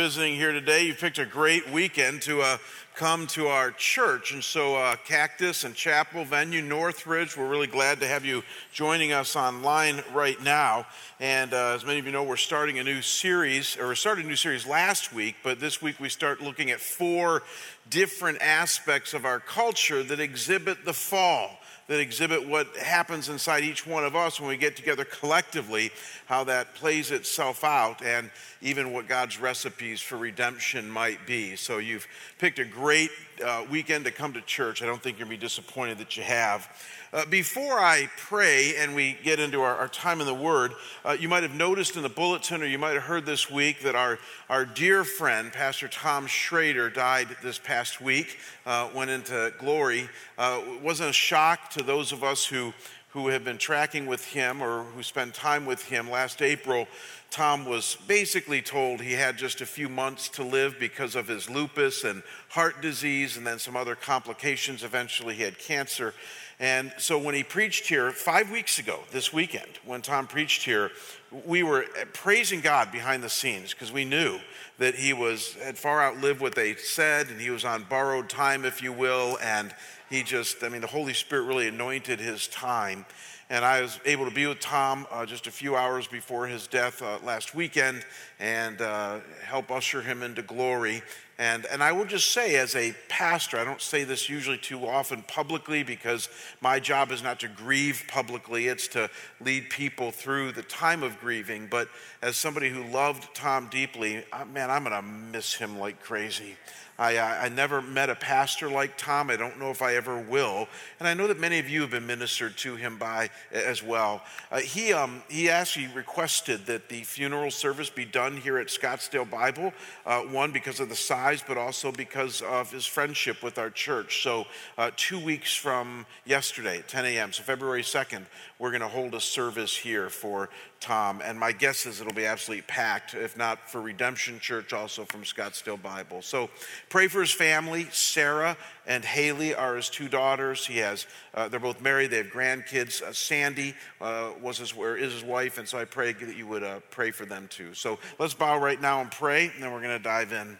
visiting here today, you picked a great weekend to uh, come to our church. And so, uh, Cactus and Chapel Venue, Northridge, we're really glad to have you joining us online right now. And uh, as many of you know, we're starting a new series, or we started a new series last week, but this week we start looking at four different aspects of our culture that exhibit the fall that exhibit what happens inside each one of us when we get together collectively, how that plays itself out, and even what God's recipes for redemption might be. So you've picked a great uh, weekend to come to church. I don't think you're going to be disappointed that you have. Uh, before I pray and we get into our, our time in the Word, uh, you might have noticed in the bulletin or you might have heard this week that our, our dear friend, Pastor Tom Shrader, died this past week, uh, went into glory. Uh, it wasn't a shock to those of us who, who have been tracking with him or who spent time with him. Last April, Tom was basically told he had just a few months to live because of his lupus and heart disease and then some other complications. Eventually, he had cancer. And so when he preached here five weeks ago, this weekend, when Tom preached here, we were praising God behind the scenes because we knew that he was had far outlived what they said, and he was on borrowed time, if you will, and he just, I mean, the Holy Spirit really anointed his time. And I was able to be with Tom uh, just a few hours before his death uh, last weekend and uh, help usher him into glory. And, and I will just say, as a pastor, I don't say this usually too often publicly because my job is not to grieve publicly, it's to lead people through the time of grieving. But as somebody who loved Tom deeply, man, I'm going to miss him like crazy. I, uh, I never met a pastor like Tom. I don't know if I ever will. And I know that many of you have been ministered to him by as well. Uh, he, um, he actually requested that the funeral service be done here at Scottsdale Bible, uh, one, because of the size, but also because of his friendship with our church. So, uh, two weeks from yesterday, 10 a.m., so February 2nd, we're going to hold a service here for Tom. And my guess is it'll be absolutely packed, if not for Redemption Church, also from Scottsdale Bible. So pray for his family. Sarah and Haley are his two daughters. He has, uh, they're both married. They have grandkids. Uh, Sandy uh, was his, or is his wife. And so I pray that you would uh, pray for them too. So let's bow right now and pray, and then we're going to dive in.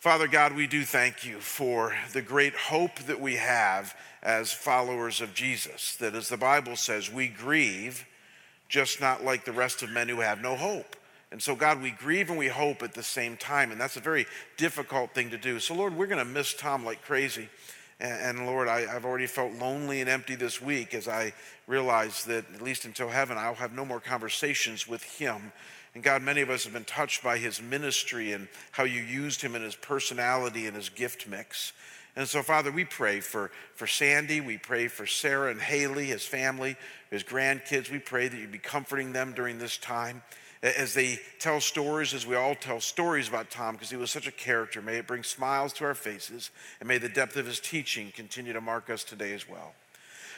Father God, we do thank you for the great hope that we have as followers of Jesus. That as the Bible says, we grieve just not like the rest of men who have no hope. And so, God, we grieve and we hope at the same time. And that's a very difficult thing to do. So, Lord, we're going to miss Tom like crazy. And, and Lord, I, have already felt lonely and empty this week as I realize that, at least until heaven, I'll have no more conversations with him. And God, many of us have been touched by his ministry and how you used him in his personality and his gift mix. And so, Father, we pray for, for Sandy. We pray for Sarah and Haley, his family, his grandkids. We pray that you'd be comforting them during this time as they tell stories, as we all tell stories about Tom, because he was such a character. May it bring smiles to our faces, and may the depth of his teaching continue to mark us today as well.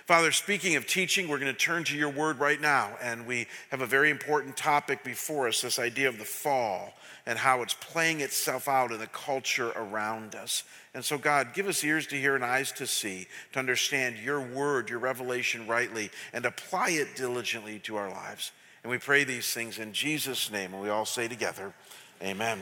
Father, speaking of teaching, we're going to turn to your word right now, and we have a very important topic before us this idea of the fall and how it's playing itself out in the culture around us. And so, God, give us ears to hear and eyes to see, to understand your word, your revelation rightly, and apply it diligently to our lives. And we pray these things in Jesus' name, and we all say together, Amen.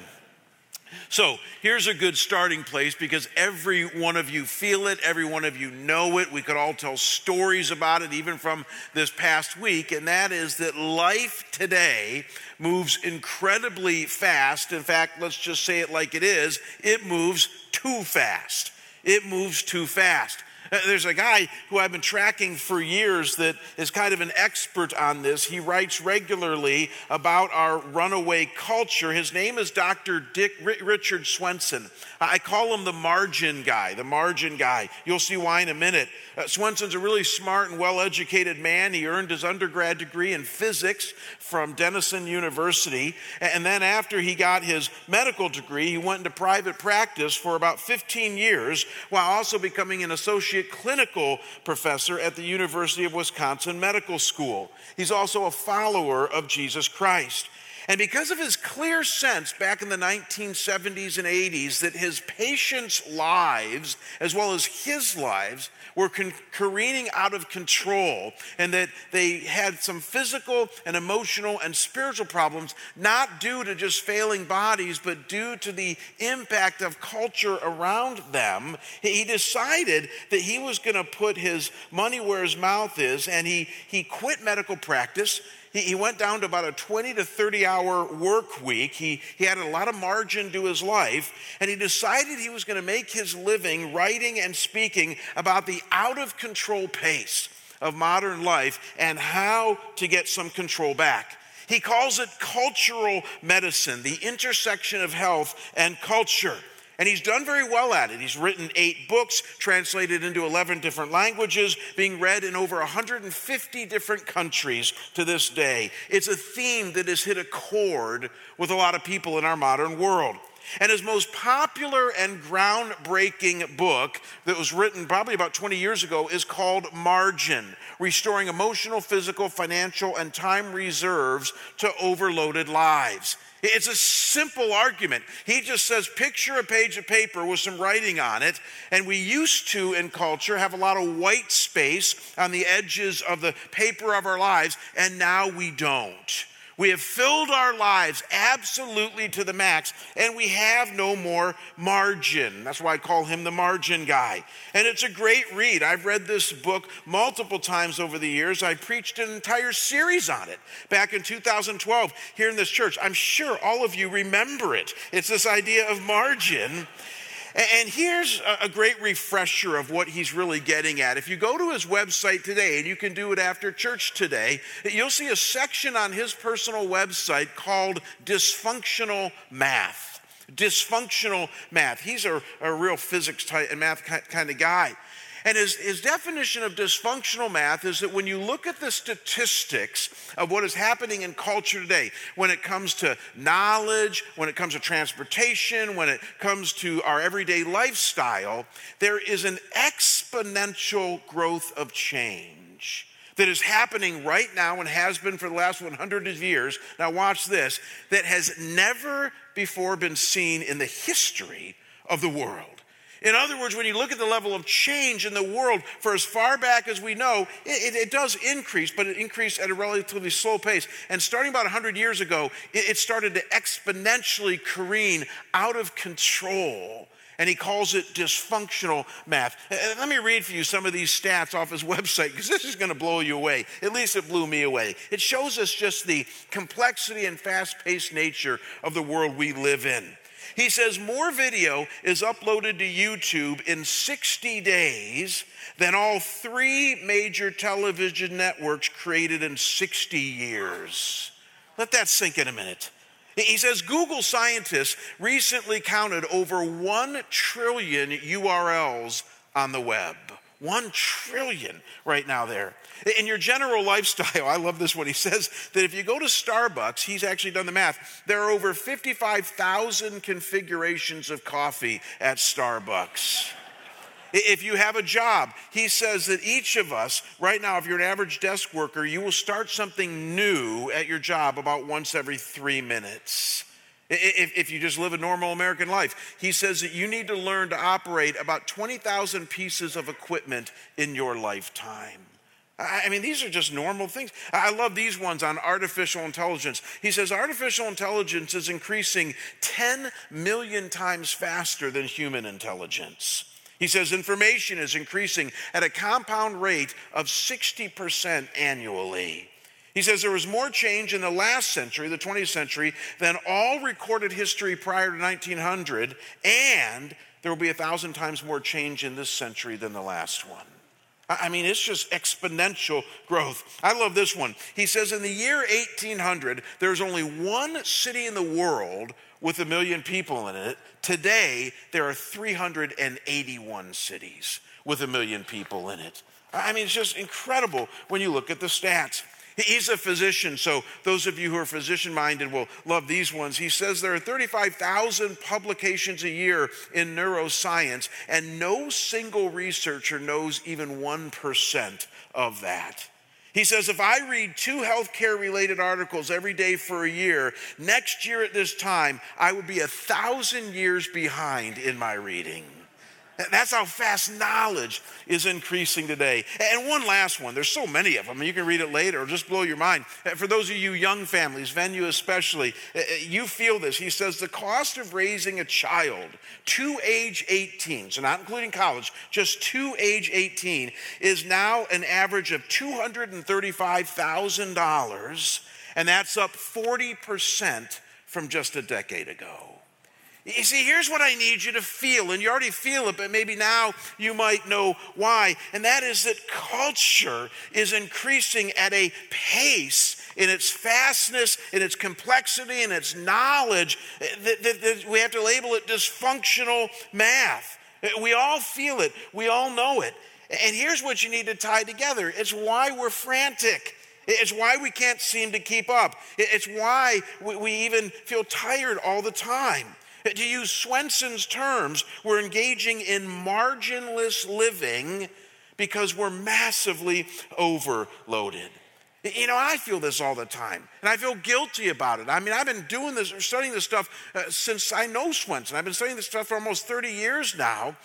So here's a good starting place because every one of you feel it, every one of you know it. We could all tell stories about it, even from this past week, and that is that life today moves incredibly fast. In fact, let's just say it like it is it moves too fast. It moves too fast. Uh, there's a guy who I've been tracking for years that is kind of an expert on this. He writes regularly about our runaway culture. His name is Dr. Dick Richard Swenson. I call him the margin guy, the margin guy. You'll see why in a minute. Uh, Swenson's a really smart and well educated man. He earned his undergrad degree in physics from Denison University. And then after he got his medical degree, he went into private practice for about 15 years while also becoming an associate clinical professor at the University of Wisconsin Medical School. He's also a follower of Jesus Christ. And because of his clear sense back in the 1970s and 80s that his patients' lives, as well as his lives, were con- careening out of control and that they had some physical and emotional and spiritual problems, not due to just failing bodies, but due to the impact of culture around them, he decided that he was going to put his money where his mouth is and he, he quit medical practice he, he went down to about a 20 to 30 hour work week. He, he had a lot of margin to his life, and he decided he was going to make his living writing and speaking about the out of control pace of modern life and how to get some control back. He calls it cultural medicine, the intersection of health and culture. And he's done very well at it. He's written eight books, translated into 11 different languages, being read in over 150 different countries to this day. It's a theme that has hit a chord with a lot of people in our modern world. And his most popular and groundbreaking book that was written probably about 20 years ago is called Margin Restoring Emotional, Physical, Financial, and Time Reserves to Overloaded Lives. It's a simple argument. He just says, picture a page of paper with some writing on it. And we used to, in culture, have a lot of white space on the edges of the paper of our lives, and now we don't. We have filled our lives absolutely to the max, and we have no more margin. That's why I call him the margin guy. And it's a great read. I've read this book multiple times over the years. I preached an entire series on it back in 2012 here in this church. I'm sure all of you remember it. It's this idea of margin. And here's a great refresher of what he's really getting at. If you go to his website today, and you can do it after church today, you'll see a section on his personal website called Dysfunctional Math. Dysfunctional math. He's a, a real physics type and math kind of guy. And his, his definition of dysfunctional math is that when you look at the statistics of what is happening in culture today, when it comes to knowledge, when it comes to transportation, when it comes to our everyday lifestyle, there is an exponential growth of change that is happening right now and has been for the last 100 years. Now, watch this that has never before been seen in the history of the world. In other words, when you look at the level of change in the world, for as far back as we know, it, it, it does increase, but it increased at a relatively slow pace. And starting about 100 years ago, it, it started to exponentially careen out of control. And he calls it dysfunctional math. Uh, uh, let me read for you some of these stats off his website because this is going to blow you away. At least it blew me away. It shows us just the complexity and fast paced nature of the world we live in. He says more video is uploaded to YouTube in 60 days than all three major television networks created in 60 years. Let that sink in a minute. He says Google scientists recently counted over 1 trillion URLs on the web. 1 trillion right now there. In your general lifestyle, I love this one. He says that if you go to Starbucks, he's actually done the math, there are over 55,000 configurations of coffee at Starbucks. If you have a job, he says that each of us, right now, if you're an average desk worker, you will start something new at your job about once every three minutes. If, if, you just live a normal American life, he says that you need to learn to operate about 20,000 pieces of equipment in your lifetime. I mean, these are just normal things. I love these ones on artificial intelligence. He says artificial intelligence is increasing 10 million times faster than human intelligence. He says information is increasing at a compound rate of 60% annually. He says there was more change in the last century, the 20th century, than all recorded history prior to 1900, and there will be a thousand times more change in this century than the last one. I mean, it's just exponential growth. I love this one. He says in the year 1800, there's only one city in the world with a million people in it. Today, there are 381 cities with a million people in it. I mean, it's just incredible when you look at the stats. He's a physician, so those of you who are physician minded will love these ones. He says there are 35,000 publications a year in neuroscience, and no single researcher knows even 1% of that. He says, if I read two healthcare related articles every day for a year, next year at this time, I would be a thousand years behind in my reading. That's how fast knowledge is increasing today. And one last one. There's so many of them. You can read it later or just blow your mind. Uh, for those of you young families, Venue especially, uh, uh, you feel this. He says the cost of raising a child to age 18, so not including college, just to age 18, is now an average of $235,000. And that's up 40% from just a decade ago. You see, here's what I need you to feel, and you already feel it, but maybe now you might know why. And that is that culture is increasing at a pace in its fastness, in its complexity, in its knowledge that, that, that we have to label it dysfunctional math. We all feel it, we all know it. And here's what you need to tie together it's why we're frantic. It's why we can't seem to keep up. It's why we even feel tired all the time. To use Swenson's terms, we're engaging in marginless living because we're massively overloaded. You know, I feel this all the time, and I feel guilty about it. I mean, I've been doing this, studying this stuff uh, since I know Swenson. I've been studying this stuff for almost 30 years now,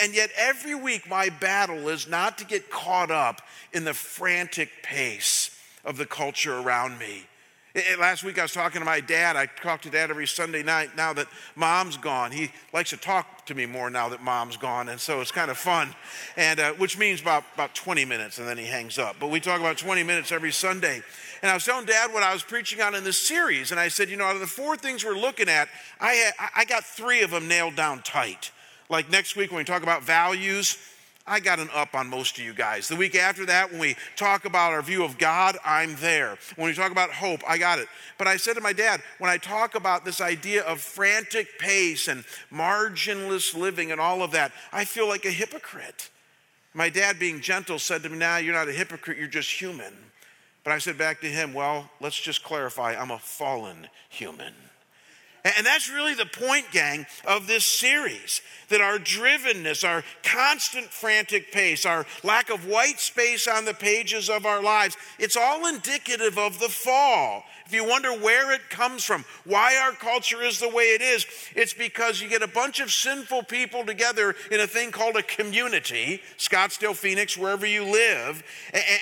and yet every week my battle is not to get caught up in the frantic pace of the culture around me. Last week I was talking to my dad. I talk to dad every Sunday night now that mom's gone. He likes to talk to me more now that mom's gone, and so it's kind of fun. And uh, which means about, about 20 minutes, and then he hangs up. But we talk about 20 minutes every Sunday. And I was telling dad what I was preaching on in this series, and I said, you know, out of the four things we're looking at, I, had, I got three of them nailed down tight. Like next week when we talk about values, I got an up on most of you guys. The week after that, when we talk about our view of God, I'm there. When we talk about hope, I got it. But I said to my dad, when I talk about this idea of frantic pace and marginless living and all of that, I feel like a hypocrite. My dad, being gentle, said to me, Nah, you're not a hypocrite, you're just human. But I said back to him, Well, let's just clarify I'm a fallen human. And that's really the point, gang, of this series that our drivenness, our constant frantic pace, our lack of white space on the pages of our lives, it's all indicative of the fall. If you wonder where it comes from, why our culture is the way it is, it's because you get a bunch of sinful people together in a thing called a community, Scottsdale, Phoenix, wherever you live.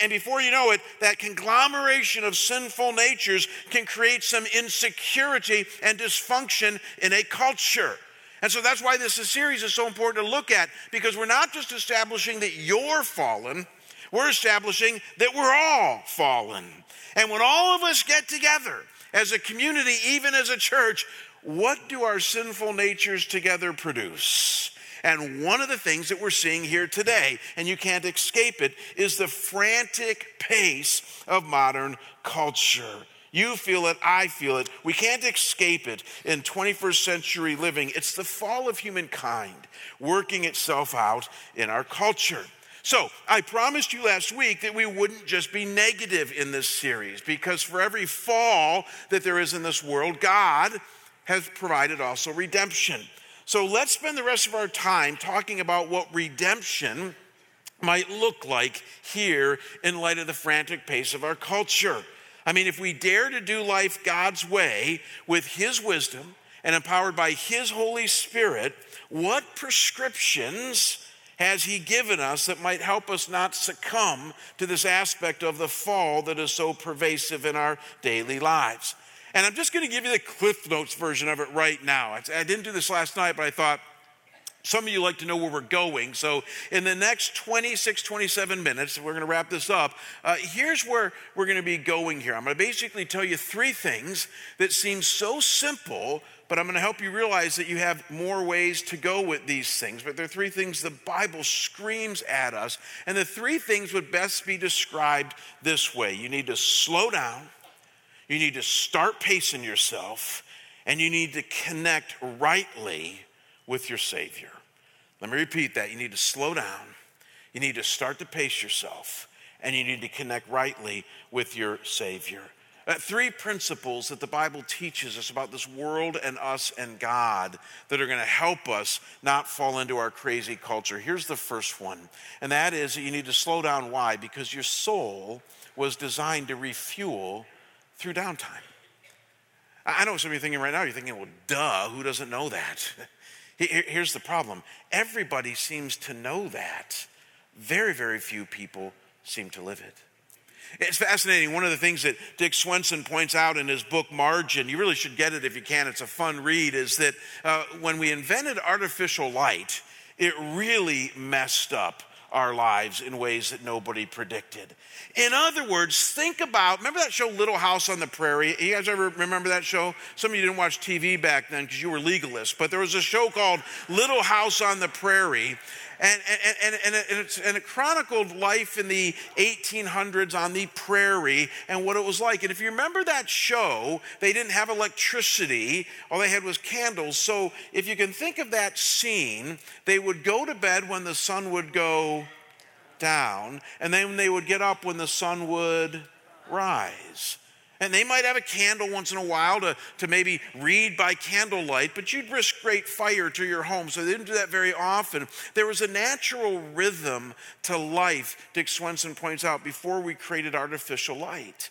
And before you know it, that conglomeration of sinful natures can create some insecurity and dysfunction in a culture. And so that's why this series is so important to look at because we're not just establishing that you're fallen, we're establishing that we're all fallen. And when all of us get together as a community, even as a church, what do our sinful natures together produce? And one of the things that we're seeing here today, and you can't escape it, is the frantic pace of modern culture. You feel it, I feel it. We can't escape it in 21st century living. It's the fall of humankind working itself out in our culture. So, I promised you last week that we wouldn't just be negative in this series because for every fall that there is in this world, God has provided also redemption. So, let's spend the rest of our time talking about what redemption might look like here in light of the frantic pace of our culture. I mean, if we dare to do life God's way with His wisdom and empowered by His Holy Spirit, what prescriptions has He given us that might help us not succumb to this aspect of the fall that is so pervasive in our daily lives? And I'm just going to give you the Cliff Notes version of it right now. I didn't do this last night, but I thought some of you like to know where we're going. So, in the next 26, 27 minutes, we're going to wrap this up. Uh, here's where we're going to be going here. I'm going to basically tell you three things that seem so simple, but I'm going to help you realize that you have more ways to go with these things. But there are three things the Bible screams at us. And the three things would best be described this way you need to slow down, you need to start pacing yourself, and you need to connect rightly with your Savior. Let me repeat that. You need to slow down, you need to start to pace yourself, and you need to connect rightly with your Savior. Uh, three principles that the Bible teaches us about this world and us and God that are going to help us not fall into our crazy culture. Here's the first one, and that is that you need to slow down. Why? Because your soul was designed to refuel through downtime. I know some of you thinking right now, you're thinking, well, duh, who doesn't know that? Here's the problem everybody seems to know that. Very, very few people seem to live it. It's fascinating. One of the things that Dick Swenson points out in his book Margin, you really should get it if you can, it's a fun read, is that uh, when we invented artificial light, it really messed up our lives in ways that nobody predicted. In other words, think about remember that show Little House on the Prairie? You guys ever remember that show? Some of you didn't watch TV back then because you were legalists, but there was a show called Little House on the Prairie. And, and, and, and, it, and it chronicled life in the 1800s on the prairie and what it was like. And if you remember that show, they didn't have electricity, all they had was candles. So if you can think of that scene, they would go to bed when the sun would go down, and then they would get up when the sun would rise. And they might have a candle once in a while to, to maybe read by candlelight, but you'd risk great fire to your home. So they didn't do that very often. There was a natural rhythm to life, Dick Swenson points out, before we created artificial light.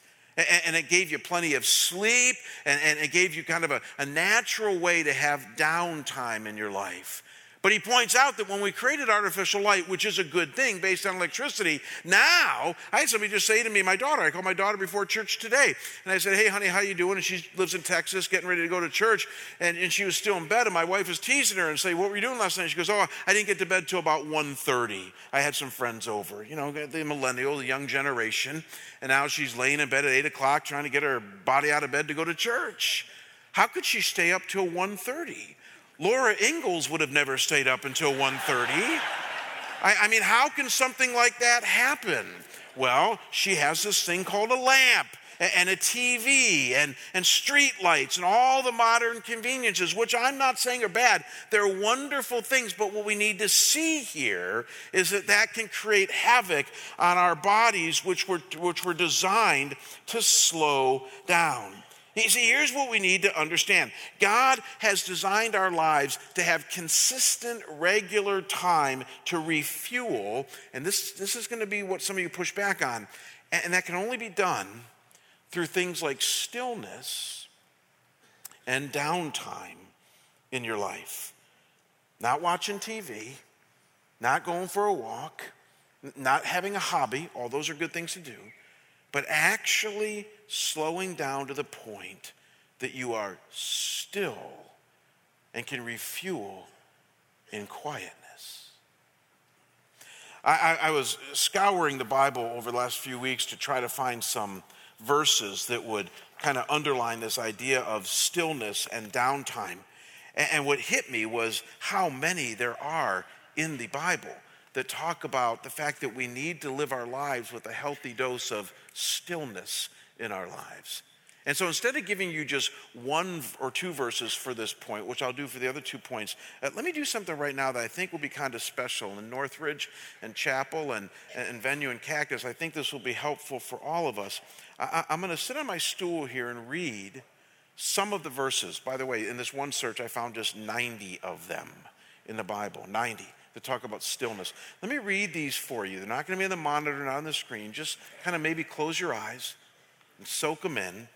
And, it gave you plenty of sleep, and, and it gave you kind of a, a natural way to have downtime in your life. But he points out that when we created artificial light, which is a good thing based on electricity, now I had somebody just say to me, my daughter, I called my daughter before church today, and I said, hey, honey, how you doing? And she lives in Texas, getting ready to go to church, and, and she was still in bed, and my wife was teasing her and say, what were you doing last night? She goes, oh, I didn't get to bed till about 1.30. I had some friends over, you know, the millennial, the young generation, and now she's laying in bed at 8 o'clock trying to get her body out of bed to go to church. How could she stay up till 1.30? Laura Ingalls would have never stayed up until 1.30. I, I mean, how can something like that happen? Well, she has this thing called a lamp and a TV and, and street lights and all the modern conveniences, which I'm not saying are bad. They're wonderful things, but what we need to see here is that that can create havoc on our bodies, which were, which were designed to slow down. You see, here's what we need to understand God has designed our lives to have consistent, regular time to refuel. And this, this is going to be what some of you push back on. And that can only be done through things like stillness and downtime in your life. Not watching TV, not going for a walk, not having a hobby, all those are good things to do, but actually slowing down to the point that you are still and can refuel in quietness. I, I, I, was scouring the Bible over the last few weeks to try to find some verses that would kind of underline this idea of stillness and downtime. And, and what hit me was how many there are in the Bible that talk about the fact that we need to live our lives with a healthy dose of stillness in our lives. And so instead of giving you just one or two verses for this point, which I'll do for the other two points, uh, let me do something right now that I think will be kind of special. In Northridge and Chapel and, and Venue and Cactus, I think this will be helpful for all of us. I, I'm going to sit on my stool here and read some of the verses. By the way, in this one search, I found just 90 of them in the Bible, 90 to talk about stillness. Let me read these for you. They're not going to be on the monitor, not on the screen. Just kind of maybe close your eyes and soak them in.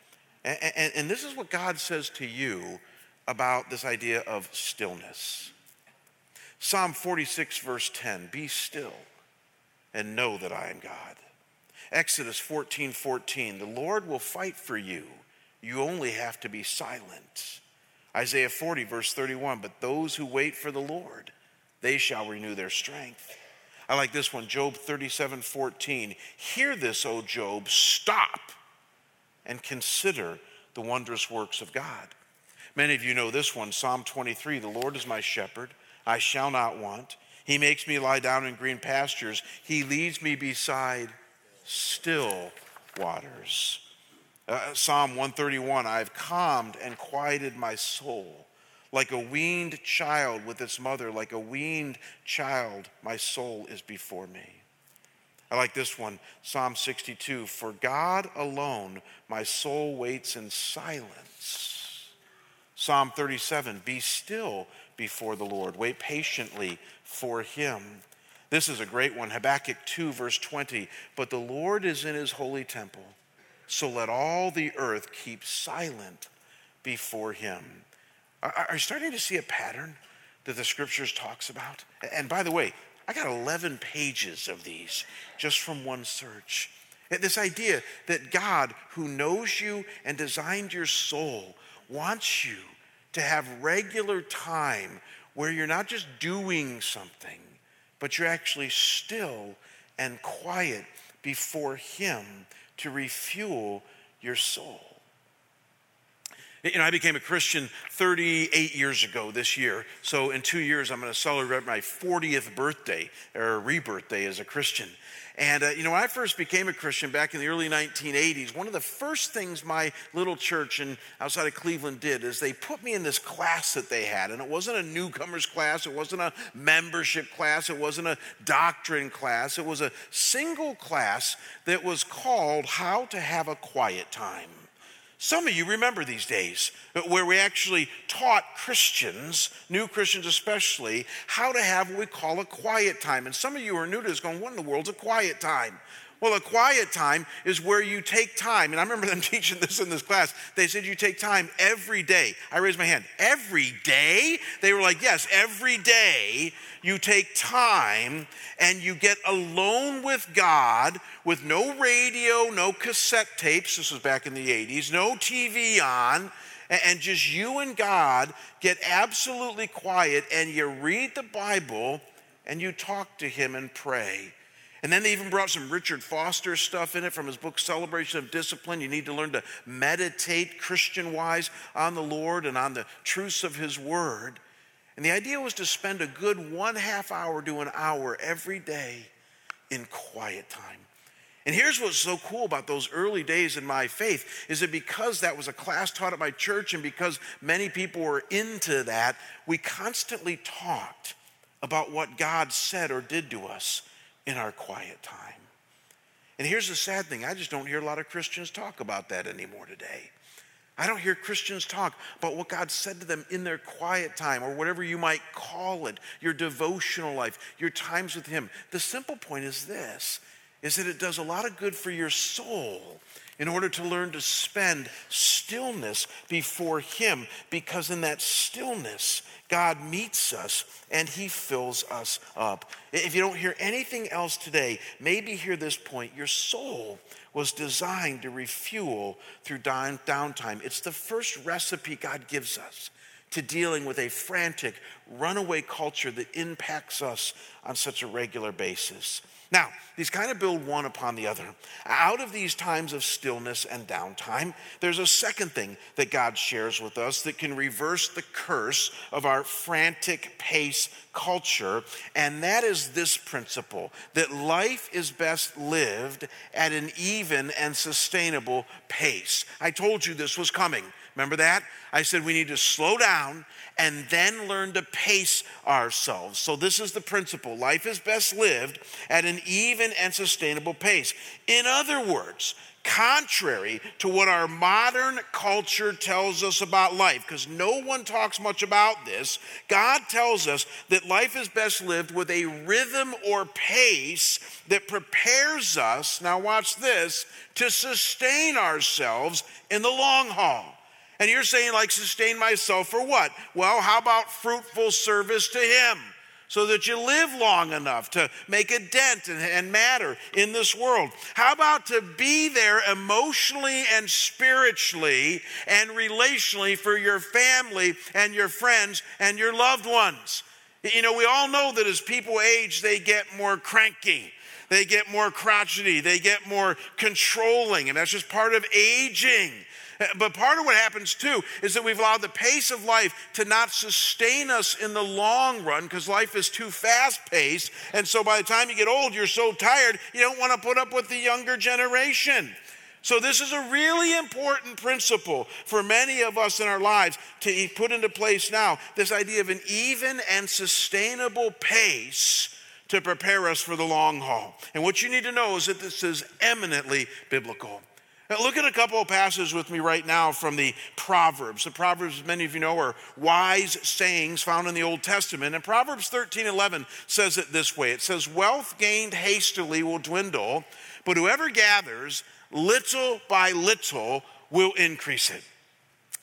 And, and, and this is what God says to you about this idea of stillness. Psalm 46, verse 10 Be still and know that I am God. Exodus 14, 14 The Lord will fight for you. You only have to be silent. Isaiah 40, verse 31 But those who wait for the Lord, they shall renew their strength. I like this one, Job 37, 14. Hear this, O Job, stop and consider the wondrous works of God. Many of you know this one, Psalm 23 The Lord is my shepherd, I shall not want. He makes me lie down in green pastures, He leads me beside still waters. Uh, Psalm 131 I've calmed and quieted my soul. Like a weaned child with its mother, like a weaned child, my soul is before me. I like this one Psalm 62 For God alone my soul waits in silence. Psalm 37 Be still before the Lord, wait patiently for him. This is a great one Habakkuk 2, verse 20. But the Lord is in his holy temple, so let all the earth keep silent before him. Are you starting to see a pattern that the scriptures talks about? And by the way, I got 11 pages of these just from one search. This idea that God, who knows you and designed your soul, wants you to have regular time where you're not just doing something, but you're actually still and quiet before Him to refuel your soul. You know, I became a Christian 38 years ago this year. So in two years, I'm going to celebrate my 40th birthday or rebirth day as a Christian. And, uh, you know, when I first became a Christian back in the early 1980s, one of the first things my little church in, outside of Cleveland did is they put me in this class that they had. And it wasn't a newcomer's class, it wasn't a membership class, it wasn't a doctrine class. It was a single class that was called How to Have a Quiet Time. Some of you remember these days where we actually taught Christians, new Christians especially, how to have what we call a quiet time. And some of you are new to this going, what in the world's a quiet time? Well, a quiet time is where you take time. And I remember them teaching this in this class. They said you take time every day. I raised my hand. Every day? They were like, yes, every day you take time and you get alone with God with no radio, no cassette tapes. This was back in the 80s, no TV on and just you and God get absolutely quiet and you read the Bible and you talk to Him and pray. And then they even brought some Richard Foster stuff in it from his book, Celebration of Discipline. You need to learn to meditate Christian wise on the Lord and on the truths of His Word. And the idea was to spend a good one half hour to an hour every day in quiet time. And here's what's so cool about those early days in my faith is that because that was a class taught at my church and because many people were into that, we constantly talked about what God said or did to us in our quiet time. And here's the sad thing I just don't hear a lot of Christians talk about that anymore today. I don't hear Christians talk about what God said to them in their quiet time or whatever you might call it, your devotional life, your times with Him. The simple point is this is that it does a lot of good for your soul in order to learn to spend stillness before Him, because in that stillness, God meets us and He fills us up. If you don't hear anything else today, maybe hear this point your soul was designed to refuel through downtime. It's the first recipe God gives us to dealing with a frantic, runaway culture that impacts us on such a regular basis. Now, these kind of build one upon the other. Out of these times of stillness and downtime, there's a second thing that God shares with us that can reverse the curse of our frantic pace culture, and that is this principle that life is best lived at an even and sustainable pace. I told you this was coming. Remember that? I said we need to slow down and then learn to pace ourselves. So, this is the principle life is best lived at an even and sustainable pace. In other words, contrary to what our modern culture tells us about life, because no one talks much about this, God tells us that life is best lived with a rhythm or pace that prepares us, now watch this, to sustain ourselves in the long haul. And you're saying, like, sustain myself for what? Well, how about fruitful service to Him? So that you live long enough to make a dent and, and matter in this world. How about to be there emotionally and spiritually and relationally for your family and your friends and your loved ones? You know, we all know that as people age, they get more cranky they get more crotchety, they get more controlling, and that's just part of aging. But part of what happens too is that we've allowed the pace of life to not sustain us in the long run because life is too fast paced. And so by the time you get old, you're so tired, you don't want to put up with the younger generation. So, this is a really important principle for many of us in our lives to put into place now this idea of an even and sustainable pace to prepare us for the long haul. And what you need to know is that this is eminently biblical. Now look at a couple of passages with me right now from the Proverbs. The Proverbs, many of you know, are wise sayings found in the Old Testament. And Proverbs 13 11 says it this way it says, Wealth gained hastily will dwindle, but whoever gathers little by little will increase it.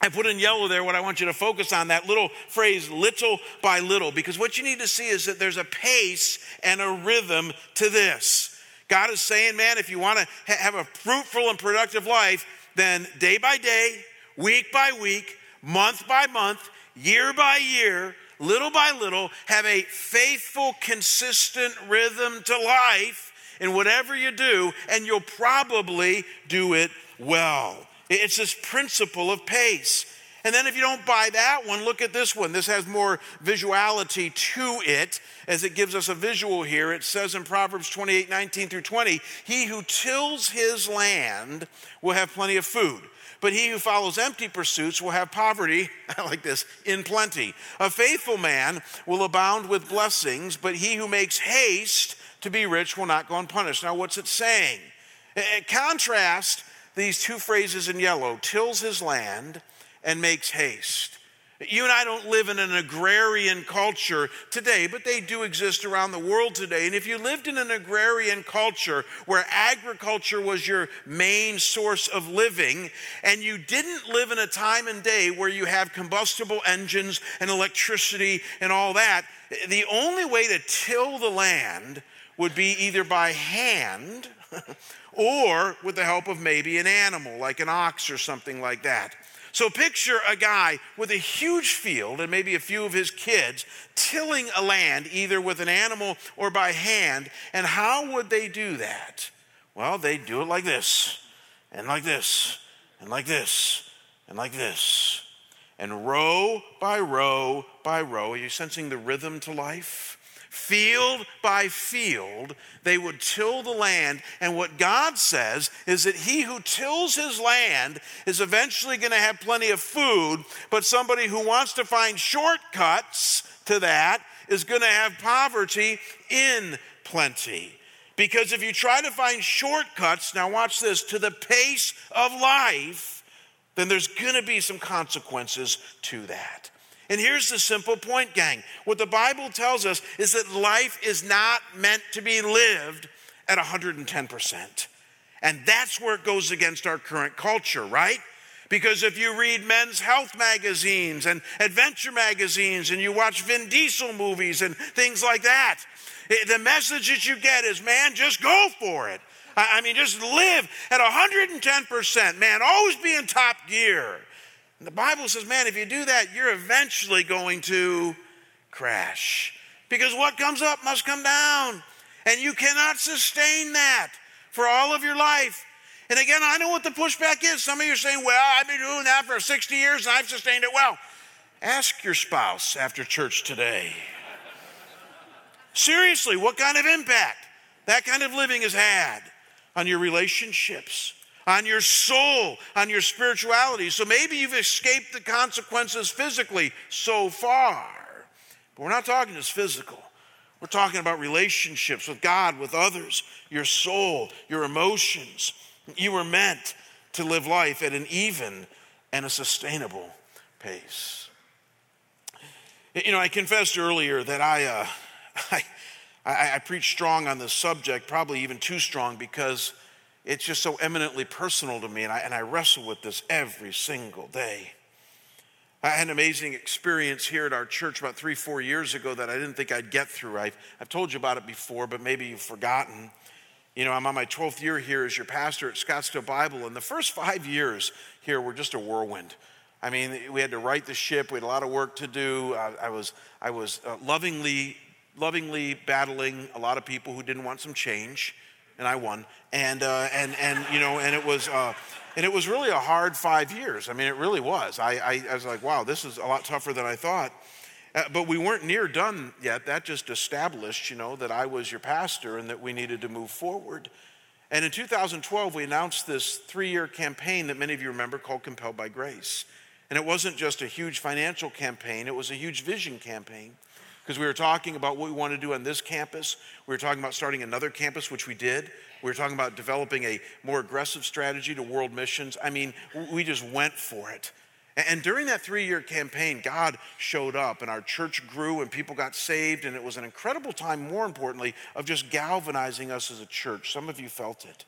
I put in yellow there what I want you to focus on that little phrase, little by little, because what you need to see is that there's a pace and a rhythm to this. God is saying, man, if you want to ha- have a fruitful and productive life, then day by day, week by week, month by month, year by year, little by little, have a faithful, consistent rhythm to life in whatever you do, and you'll probably do it well. It's this principle of pace. And then if you don't buy that one, look at this one. This has more visuality to it as it gives us a visual here. It says in Proverbs 28 19 through 20, He who tills his land will have plenty of food. But he who follows empty pursuits will have poverty, I like this, in plenty. A faithful man will abound with blessings, but he who makes haste to be rich will not go unpunished. Now, what's it saying? Contrast these two phrases in yellow tills his land and makes haste. You and I don't live in an agrarian culture today, but they do exist around the world today. And if you lived in an agrarian culture where agriculture was your main source of living, and you didn't live in a time and day where you have combustible engines and electricity and all that, the only way to till the land would be either by hand or with the help of maybe an animal, like an ox or something like that. So picture a guy with a huge field and maybe a few of his kids tilling a land either with an animal or by hand. And how would they do that? Well, they'd do it like this, and like this, and like this, and like this. And row by row by row. Are you sensing the rhythm to life? Field by field, they would till the land. And what God says is that he who tills his land is eventually going to have plenty of food, but somebody who wants to find shortcuts to that is going to have poverty in plenty. Because if you try to find shortcuts, now watch this, to the pace of life, then there's going to be some consequences to that. And here's the simple point, gang. What the Bible tells us is that life is not meant to be lived at 110%. And that's where it goes against our current culture, right? Because if you read men's health magazines and adventure magazines and you watch Vin Diesel movies and things like that, eh, the message that you get is man, just go for it. I mean, just live at 110%, man, always be in top gear. And the Bible says, man, if you do that, you're eventually going to crash. Because what comes up must come down. And you cannot sustain that for all of your life. And again, I know what the pushback is. Some of you are saying, well, I've been doing that for 60 years and I've sustained it well. Ask your spouse after church today. Seriously, what kind of impact that kind of living has had on your relationships, on your soul, on your spirituality. So maybe you've escaped the consequences physically so far. But we're not talking just physical. We're talking about relationships with God, with others, your soul, your emotions. You were meant to live life at an even and a sustainable pace. You know, I confessed earlier that I, uh, I, I, I preach strong on this subject, probably even too strong, because it's just so eminently personal to me, and I, and I wrestle with this every single day. I had an amazing experience here at our church about three, four years ago that I didn't think I'd get through. I've, I've told you about it before, but maybe you've forgotten. You know, I'm on my 12th year here as your pastor at Scottsdale Bible, and the first five years here were just a whirlwind. I mean, we had to right the ship. We had a lot of work to do. I, I was, I was uh, lovingly, lovingly battling a lot of people who didn't want some change and I won. And uh, and and you know, and it was uh, and it was really a hard five years. I mean, it really was. I, I, I was like, wow, this is a lot tougher than I thought. Uh, but we weren't near done yet. That just established, you know, that I was your pastor and that we needed to move forward. And in 2012, we announced this three-year campaign that many of you remember called Compelled by Grace. And it wasn't just a huge financial campaign; it was a huge vision campaign. Because we were talking about what we want to do on this campus. We were talking about starting another campus, which we did. We were talking about developing a more aggressive strategy to world missions. I mean, we just went for it. And during that three year campaign, God showed up and our church grew and people got saved. And it was an incredible time, more importantly, of just galvanizing us as a church. Some of you felt it.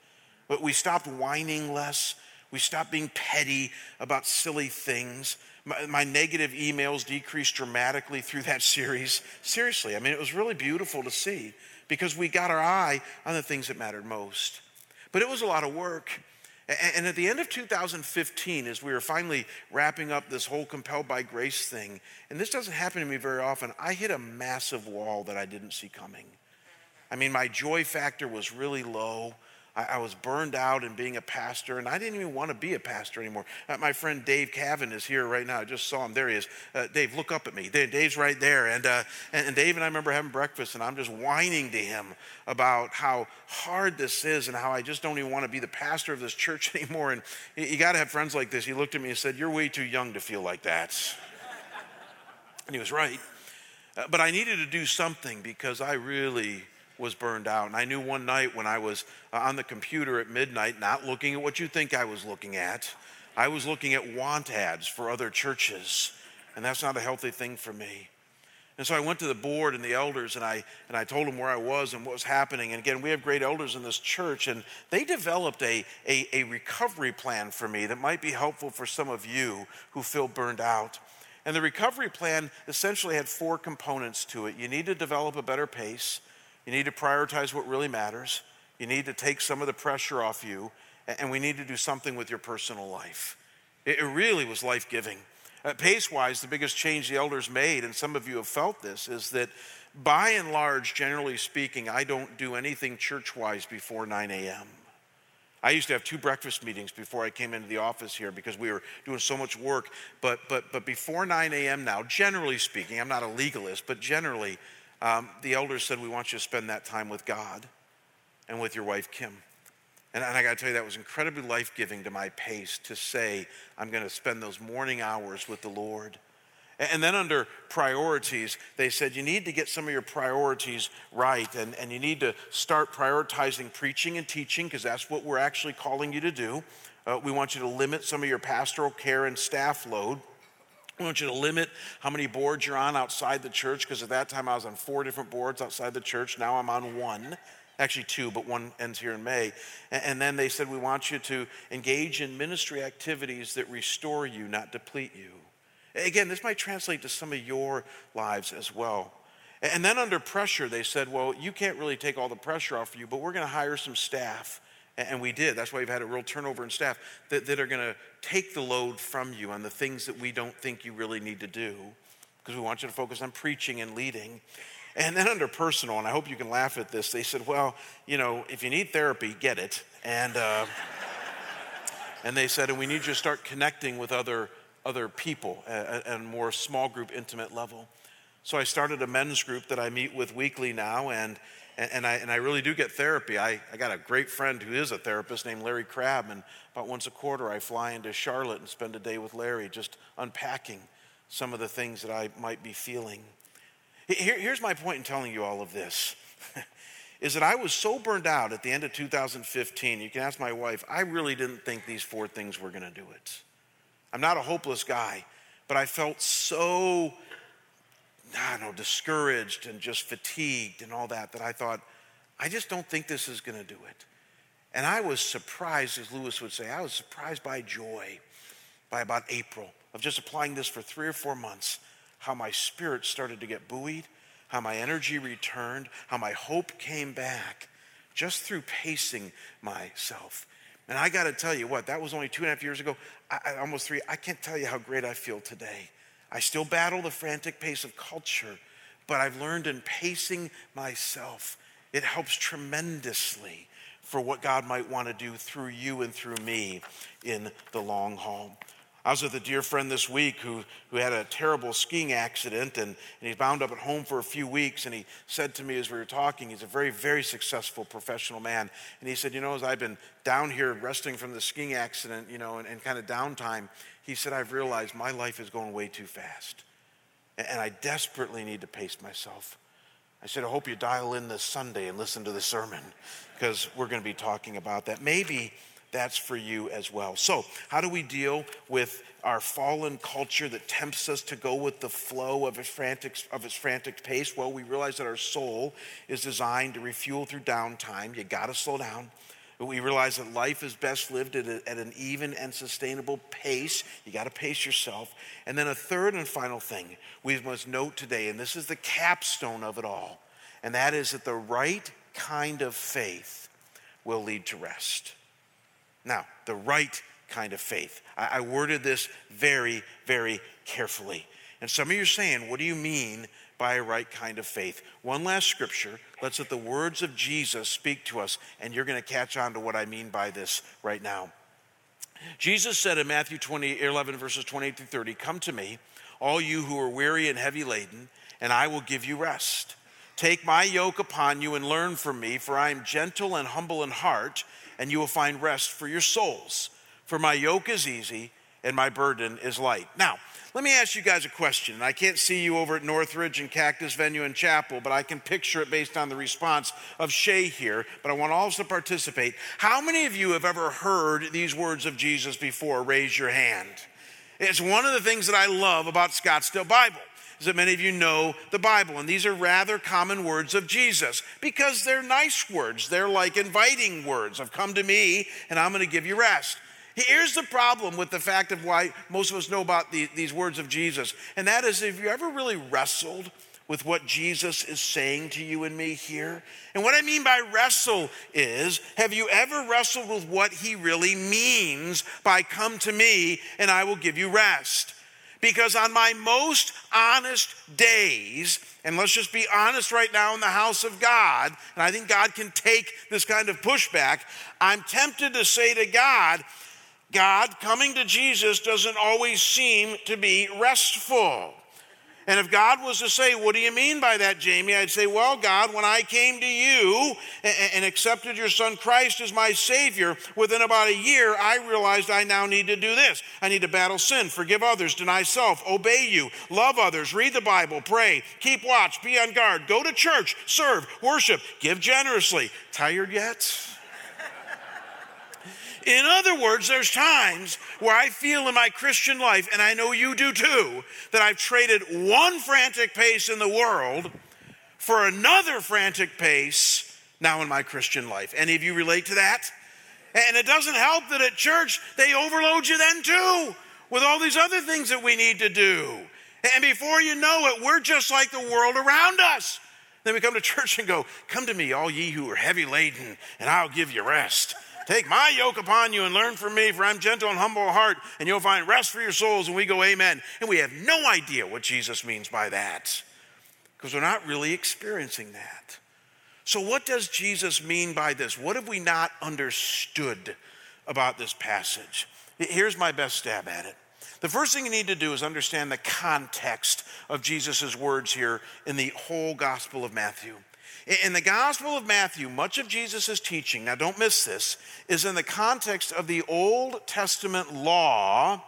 But we stopped whining less. We stopped being petty about silly things. My, my, negative emails decreased dramatically through that series. Seriously, I mean, it was really beautiful to see because we got our eye on the things that mattered most. But it was a lot of work. And at the end of 2015, as we were finally wrapping up this whole compelled by grace thing, and this doesn't happen to me very often, I hit a massive wall that I didn't see coming. I mean, my joy factor was really low. I, I, was burned out in being a pastor, and I didn't even want to be a pastor anymore. Uh, my friend Dave Cavan is here right now. I just saw him. There he is. Uh, Dave, look up at me. Dave, Dave's right there. And, uh, and, and Dave and I remember having breakfast, and I'm just whining to him about how hard this is and how I just don't even want to be the pastor of this church anymore. And you, you got to have friends like this. He looked at me and said, You're way too young to feel like that. and he was right. Uh, but I needed to do something because I really was burned out. And I knew one night when I was uh, on the computer at midnight, not looking at what you think I was looking at, I was looking at want ads for other churches. And that's not a healthy thing for me. And so I went to the board and the elders and I, and I told them where I was and what was happening. And again, we have great elders in this church, and they developed a, a, a recovery plan for me that might be helpful for some of you who feel burned out. And the recovery plan essentially had four components to it. You need to develop a better pace, you need to prioritize what really matters. You need to take some of the pressure off you, and we need to do something with your personal life. It really was life giving. Pace wise, the biggest change the elders made, and some of you have felt this, is that by and large, generally speaking, I don't do anything church wise before 9 a.m. I used to have two breakfast meetings before I came into the office here because we were doing so much work. But, but, but before 9 a.m. now, generally speaking, I'm not a legalist, but generally, um, the elders said, We want you to spend that time with God and with your wife, Kim. And, and I got to tell you, that was incredibly life giving to my pace to say, I'm going to spend those morning hours with the Lord. And then under priorities, they said you need to get some of your priorities right, and, and you need to start prioritizing preaching and teaching, because that's what we're actually calling you to do. Uh, we want you to limit some of your pastoral care and staff load. I want you to limit how many boards you're on outside the church, because at that time I was on four different boards outside the church. Now I'm on one, actually two, but one ends here in May. And then they said, We want you to engage in ministry activities that restore you, not deplete you. Again, this might translate to some of your lives as well. And then under pressure, they said, Well, you can't really take all the pressure off you, but we're going to hire some staff and we did. That's why we've had a real turnover in staff that, that are going to take the load from you on the things that we don't think you really need to do because we want you to focus on preaching and leading. And then under personal, and I hope you can laugh at this, they said, well, you know, if you need therapy, get it. And, uh, and they said, and we need you to start connecting with other, other people at, at a more small group, intimate level. So I started a men's group that I meet with weekly now, and and, and, I, and I really do get therapy. I, I got a great friend who is a therapist named Larry Crabb, and about once a quarter I fly into Charlotte and spend a day with Larry just unpacking some of the things that I might be feeling. Here, here's my point in telling you all of this. is that I was so burned out at the end of 2015. You can ask my wife, I really didn't think these four things were going to do it. I'm not a hopeless guy, but I felt so I don't know, discouraged and just fatigued and all that, that I thought, I just don't think this is going to do it. And I was surprised, as Lewis would say, I was surprised by joy by about April of just applying this for three or four months, how my spirit started to get buoyed, how my energy returned, how my hope came back just through pacing myself. And I got to tell you what, that was only two and a half years ago, I, almost three. I can't tell you how great I feel today. I still battle the frantic pace of culture, but I've learned in pacing myself, it helps tremendously for what God might want to do through you and through me in the long haul. I was with a dear friend this week who, who had a terrible skiing accident and, and he's bound up at home for a few weeks. And he said to me as we were talking, he's a very, very successful professional man. And he said, You know, as I've been down here resting from the skiing accident, you know, and, and kind of downtime, he said, I've realized my life is going way too fast. and I desperately need to pace myself. I said, I hope you dial in this Sunday and listen to the sermon because we're going to be talking about that. Maybe that's for you as well. So, how do we deal with our fallen culture that tempts us to go with the flow of its frantic, of its frantic pace? Well, we realize that our soul is designed to refuel through downtime. You got to slow down. We realize that life is best lived at, a, at an even and sustainable pace. You got to pace yourself. And then a third and final thing we must note today, and this is the capstone of it all, and that is that the right kind of faith will lead to rest. Now, the right kind of faith. I, I worded this very, very carefully. And some of you are saying, what do you mean by a right kind of faith? One last scripture. Let's let the words of Jesus speak to us, and you're going to catch on to what I mean by this right now. Jesus said in Matthew 20, 11, verses 28 through 30, Come to me, all you who are weary and heavy laden, and I will give you rest. Take my yoke upon you and learn from me, for I am gentle and humble in heart, and you will find rest for your souls. For my yoke is easy and my burden is light. Now, let me ask you guys a question. I can't see you over at Northridge and Cactus Venue and Chapel, but I can picture it based on the response of Shea here. But I want all of us to participate. How many of you have ever heard these words of Jesus before? Raise your hand. It's one of the things that I love about Scottsdale Bible is that many of you know the Bible, and these are rather common words of Jesus because they're nice words. They're like inviting words of come to me and I'm going to give you rest. Here's the problem with the fact of why most of us know about the, these words of Jesus, and that is if you ever really wrestled with what Jesus is saying to you and me here? And what I mean by wrestle is have you ever wrestled with what he really means by come to me and I will give you rest? Because on my most honest days, and let's just be honest right now in the house of God, and I think God can take this kind of pushback, I'm tempted to say to God, God, coming to Jesus doesn't always seem to be restful. And if God was to say, What do you mean by that, Jamie? I'd say, Well, God, when I came to you and accepted your son Christ as my Savior, within about a year, I realized I now need to do this. I need to battle sin, forgive others, deny self, obey you, love others, read the Bible, pray, keep watch, be on guard, go to church, serve, worship, give generously. Tired yet? In other words, there's times where I feel in my Christian life, and I know you do too, that I've traded one frantic pace in the world for another frantic pace now in my Christian life. Any of you relate to that? And it doesn't help that at church they overload you then too with all these other things that we need to do. And before you know it, we're just like the world around us. Then we come to church and go, Come to me, all ye who are heavy laden, and I'll give you rest. Take my yoke upon you and learn from me, for I'm gentle and humble of heart, and you'll find rest for your souls. And we go, Amen. And we have no idea what Jesus means by that because we're not really experiencing that. So, what does Jesus mean by this? What have we not understood about this passage? Here's my best stab at it. The first thing you need to do is understand the context of Jesus' words here in the whole Gospel of Matthew. In the Gospel of Matthew, much of Jesus' teaching, now don't miss this, is in the context of the Old Testament law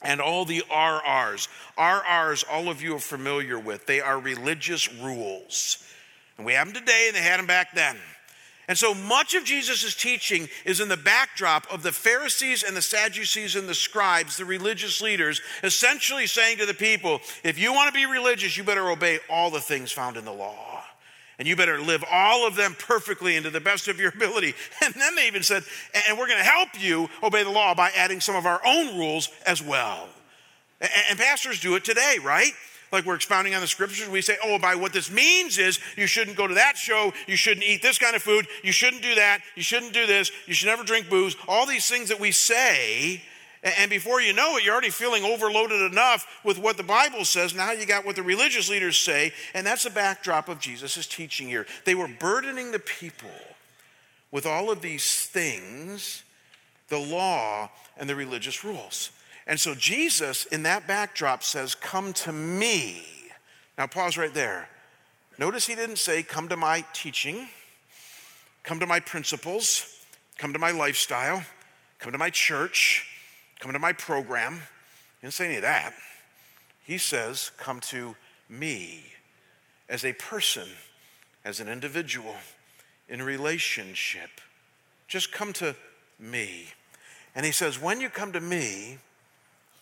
and all the RRs. RRs, all of you are familiar with. They are religious rules. And we have them today, and they had them back then. And so much of Jesus' teaching is in the backdrop of the Pharisees and the Sadducees and the scribes, the religious leaders, essentially saying to the people, if you want to be religious, you better obey all the things found in the law and you better live all of them perfectly and to the best of your ability. And then they even said, and we're going to help you obey the law by adding some of our own rules as well. And pastors do it today, right? Like we're expounding on the scriptures, we say, oh, by what this means is you shouldn't go to that show, you shouldn't eat this kind of food, you shouldn't do that, you shouldn't do this, you should never drink booze. All these things that we say and before you know it, you're already feeling overloaded enough with what the Bible says. Now you got what the religious leaders say, and that's the backdrop of Jesus' teaching here. They were burdening the people with all of these things the law and the religious rules. And so Jesus, in that backdrop, says, Come to me. Now, pause right there. Notice he didn't say, Come to my teaching, come to my principles, come to my lifestyle, come to my church come to my program. He didn't say any of that. He says, Come to me as a person, as an individual, in relationship. Just come to me. And he says, When you come to me,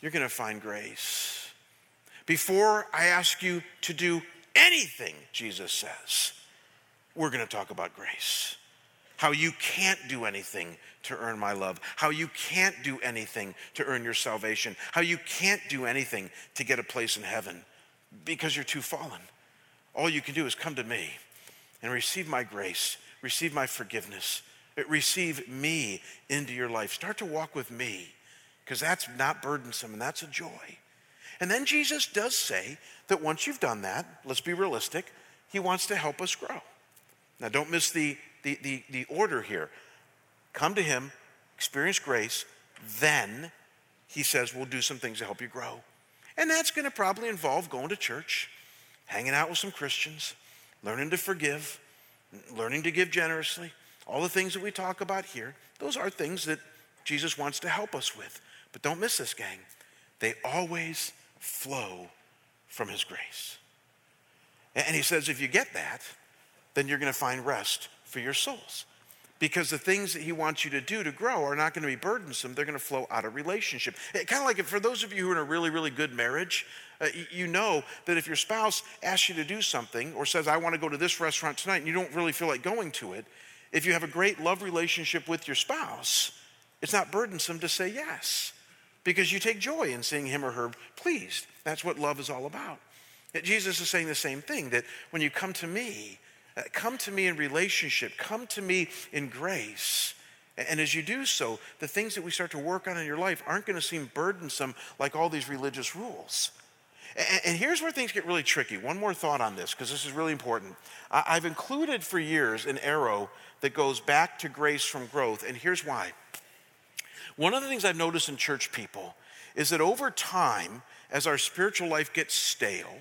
you're going to find grace. Before I ask you to do anything, Jesus says, we're going to talk about grace. How you can't do anything to earn my love. How you can't do anything to earn your salvation. How you can't do anything to get a place in heaven because you're too fallen. All you can do is come to me and receive my grace, receive my forgiveness, eh, receive me into your life. Start to walk with me because that's not burdensome and that's a joy. And then Jesus does say that once you've done that, let's be realistic, he wants to help us grow. Now, don't miss the, the, the, the order here. Come to him, experience grace, then he says we'll do some things to help you grow. And that's going to probably involve going to church, hanging out with some Christians, learning to forgive, learning to give generously, all the things that we talk about here. Those are things that Jesus wants to help us with. But don't miss this, gang. They always flow from his grace. And he says, if you get that, then you're going to find rest for your souls. Because the things that he wants you to do to grow are not going to be burdensome. They're going to flow out of relationship. It, kind of like for those of you who are in a really, really good marriage, uh, you know that if your spouse asks you to do something or says, I want to go to this restaurant tonight, and you don't really feel like going to it, if you have a great love relationship with your spouse, it's not burdensome to say yes because you take joy in seeing him or her pleased. That's what love is all about. Jesus is saying the same thing that when you come to me, come to me in relationship, come to me in grace. And as you do so, the things that we start to work on in your life aren't going to seem burdensome like all these religious rules. And here's where things get really tricky. One more thought on this, because this is really important. I've included for years an arrow that goes back to grace from growth, and here's why. One of the things I've noticed in church people is that over time, as our spiritual life gets stale,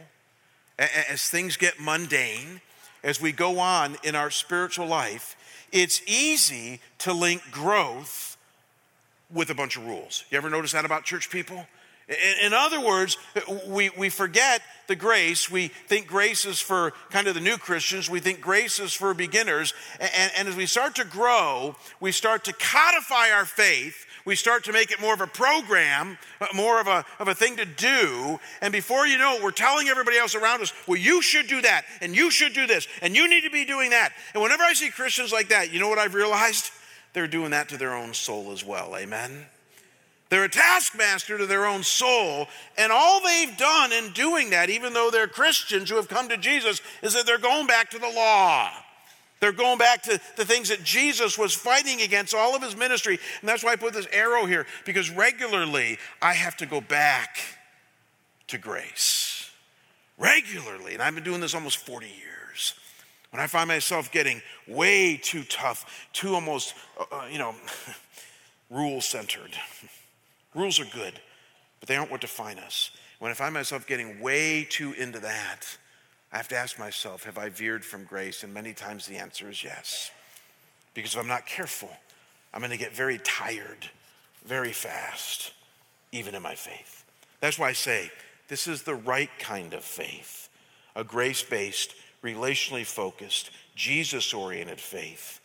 as things get mundane, as we go on in our spiritual life, it's easy to link growth with a bunch of rules. You ever notice that about church people? In, other words, we, we forget the grace. We think grace is for kind of the new Christians. We think grace is for beginners. And, and as we start to grow, we start to codify our faith we start to make it more of a program, uh, more of a, of a thing to do. And before you know it, we're telling everybody else around us, well, you should do that, and you should do this, and you need to be doing that. And whenever I see Christians like that, you know what I've realized? They're doing that to their own soul as well. Amen? They're a taskmaster to their own soul. And all they've done in doing that, even though they're Christians who have come to Jesus, is that they're going back to the law. They're going back to the things that Jesus was fighting against all of his ministry. And that's why I put this arrow here, because regularly I have to go back to grace. Regularly. And I've been doing this almost 40 years. When I find myself getting way too tough, too almost, uh, uh you know, rule centered. Rules are good, but they aren't what define us. When I find myself getting way too into that, I have to ask myself, have I veered from grace? And many times the answer is yes. Because if I'm not careful, I'm going to get very tired very fast, even in my faith. That's why I say this is the right kind of faith a grace based, relationally focused, Jesus oriented faith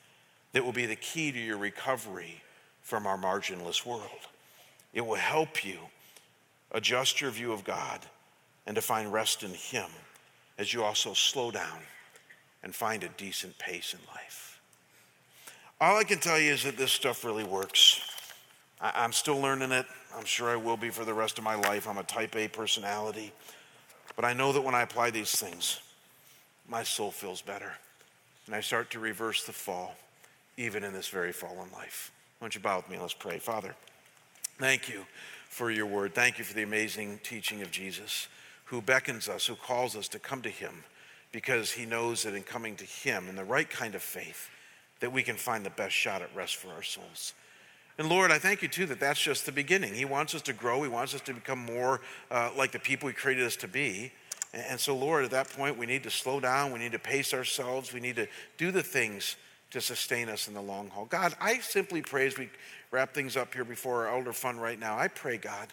that will be the key to your recovery from our marginless world. It will help you adjust your view of God and to find rest in Him as you also slow down and find a decent pace in life. All I can tell you is that this stuff really works. I, am still learning it. I'm sure I will be for the rest of my life. I'm a type A personality. But I know that when I apply these things, my soul feels better. And I start to reverse the fall, even in this very fallen life. Why don't you bow with me? Let's pray. Father, thank you for your word. Thank you for the amazing teaching of Jesus who beckons us, who calls us to come to him because he knows that in coming to him in the right kind of faith, that we can find the best shot at rest for our souls. And Lord, I thank you too that that's just the beginning. He wants us to grow, He wants us to become more uh, like the people He created us to be. And so, Lord, at that point, we need to slow down, we need to pace ourselves, we need to do the things to sustain us in the long haul. God, I simply pray as we wrap things up here before our elder fund right now, I pray, God,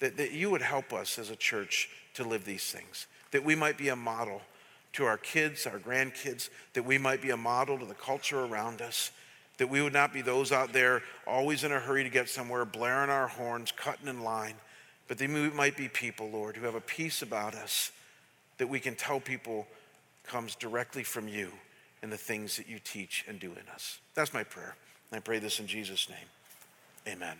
that, that you would help us as a church to live these things, that we might be a model to our kids, our grandkids, that we might be a model to the culture around us, that we would not be those out there always in a hurry to get somewhere, blaring our horns, cutting in line, but that we might be people, Lord, who have a peace about us that we can tell people comes directly from you and the things that you teach and do in us. That's my prayer. I pray this in Jesus' name. Amen.